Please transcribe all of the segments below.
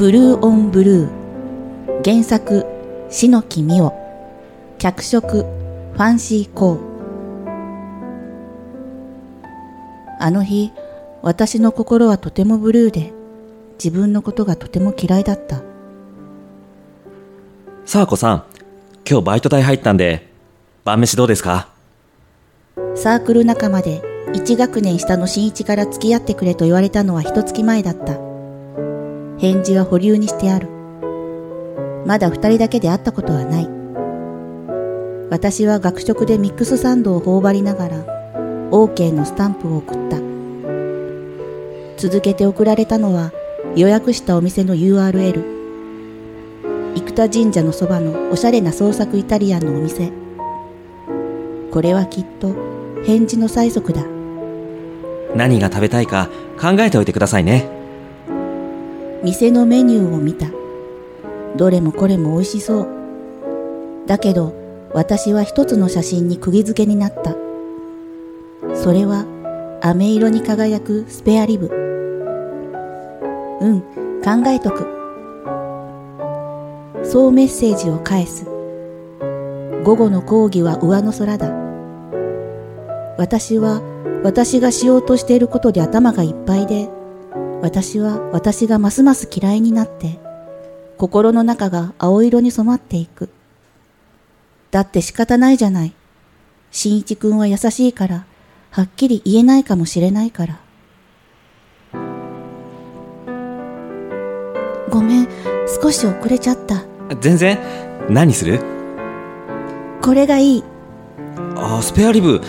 ブルーオンブルー原作篠木美央脚色ファンシーコー。あの日私の心はとてもブルーで自分のことがとても嫌いだった。さあこさん今日バイト代入ったんで晩飯どうですか？サークル仲間で1学年下の新一から付き合ってくれと言われたのは一月前だった返事は保留にしてある。まだ二人だけで会ったことはない。私は学食でミックスサンドを頬張りながら OK のスタンプを送った。続けて送られたのは予約したお店の URL 生田神社のそばのおしゃれな創作イタリアンのお店。これはきっと返事の催促だ。何が食べたいか考えておいてくださいね。店のメニューを見た。どれもこれも美味しそう。だけど私は一つの写真に釘付けになった。それは飴色に輝くスペアリブ。うん考えとく。そうメッセージを返す。午後の講義は上の空だ。私は私がしようとしていることで頭がいっぱいで私は私がますます嫌いになって心の中が青色に染まっていく。だって仕方ないじゃない。新一くんは優しいからはっきり言えないかもしれないから。ごめん少し遅れちゃった。全然？何する？これがいい。あスペアリブ。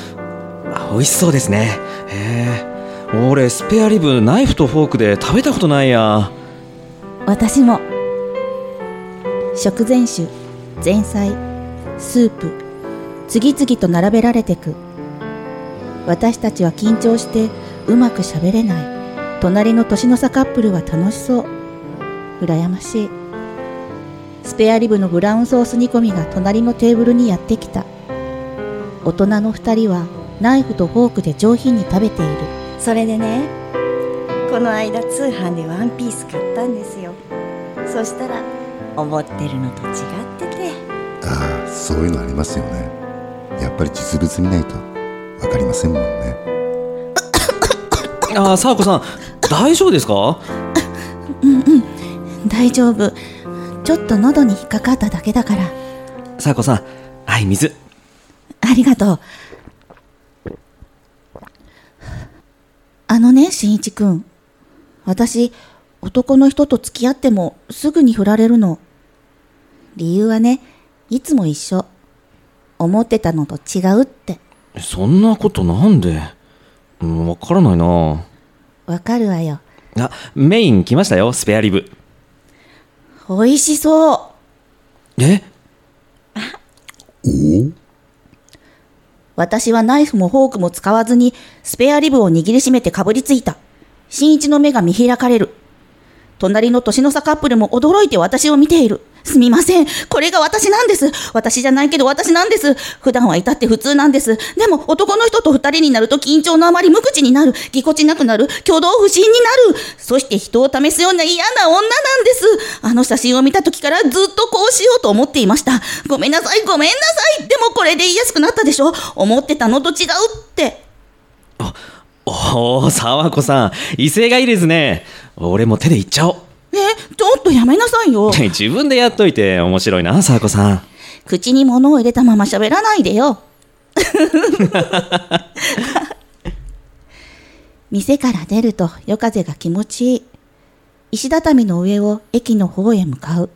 あ美味しそうですね。へえ俺スペアリブナイフとフォークで食べたことないや。私も。食前酒前菜スープ次々と並べられてく。私たちは緊張してうまく喋れない。隣の年の差カップルは楽しそう。羨ましい。スペアリブのブラウンソース煮込みが隣のテーブルにやってきた。大人の二人はナイフとフォークで上品に食べている。それでねこの間通販でワンピース買ったんですよ。そしたら思ってるのと違ってて。ああそういうのありますよね。やっぱり実物見ないと分かりませんもんね。あさあこさん大丈夫ですか？大丈夫。ちょっと喉に引っかかっただけだから。さあこさんはい水。ありがとうあのねしんいちくん。私男の人と付き合ってもすぐに振られるの。理由はねいつも一緒。思ってたのと違うって。そんなことなんで？うんわからないな。わかるわよ。あメイン来ましたよスペアリブ。美味しそう。え？私はナイフもフォークも使わずにスペアリブを握りしめてかぶりついた。新一の目が見開かれる。隣の年の差カップルも驚いて私を見ている。すみません。これが私なんです。私じゃないけど私なんです。普段はいたって普通なんです。でも男の人と二人になると緊張のあまり無口になる。ぎこちなくなる。挙動不審になる。そして人を試すような嫌な女なんです。あの写真を見た時からずっとこうしようと思っていました。ごめんなさい、ごめんなさい。でもこれで言いやすくなったでしょ思ってたのと違うって。おお沢子さん威勢がいいですね俺も手でいっちゃおうえ、ちょっとやめなさいよ。自分でやっといて面白いな沢子さん口に物を入れたまま喋らないでよ。店から出ると夜風が気持ちいい。石畳の上を駅の方へ向かう。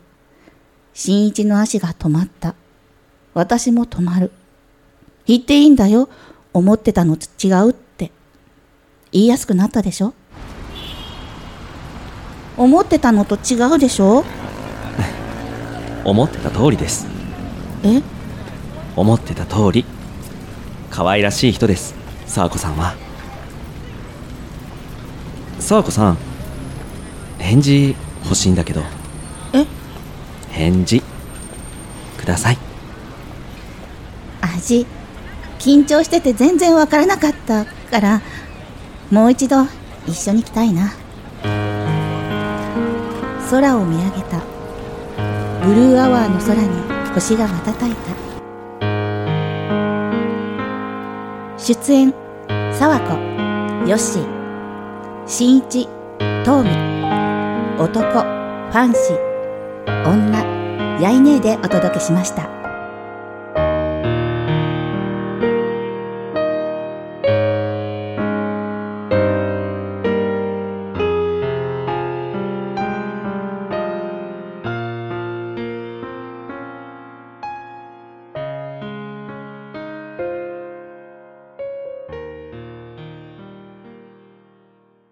新一の足が止まった。私も止まる。言っていいんだよ。思ってたのと違うって。言いやすくなったでしょ？思ってたのと違うでしょ？思ってた通りです。え？思ってた通り可愛らしい人です。沢子さんは。沢子さん返事欲しいんだけど。え？返事ください。味緊張してて全然わからなかったからもう一度一緒に来たいな空を見上げた。ブルーアワーの空に星が瞬いた。出演沢子ヨッシー。新一東美男ファンシー。女やいねえでお届けしました。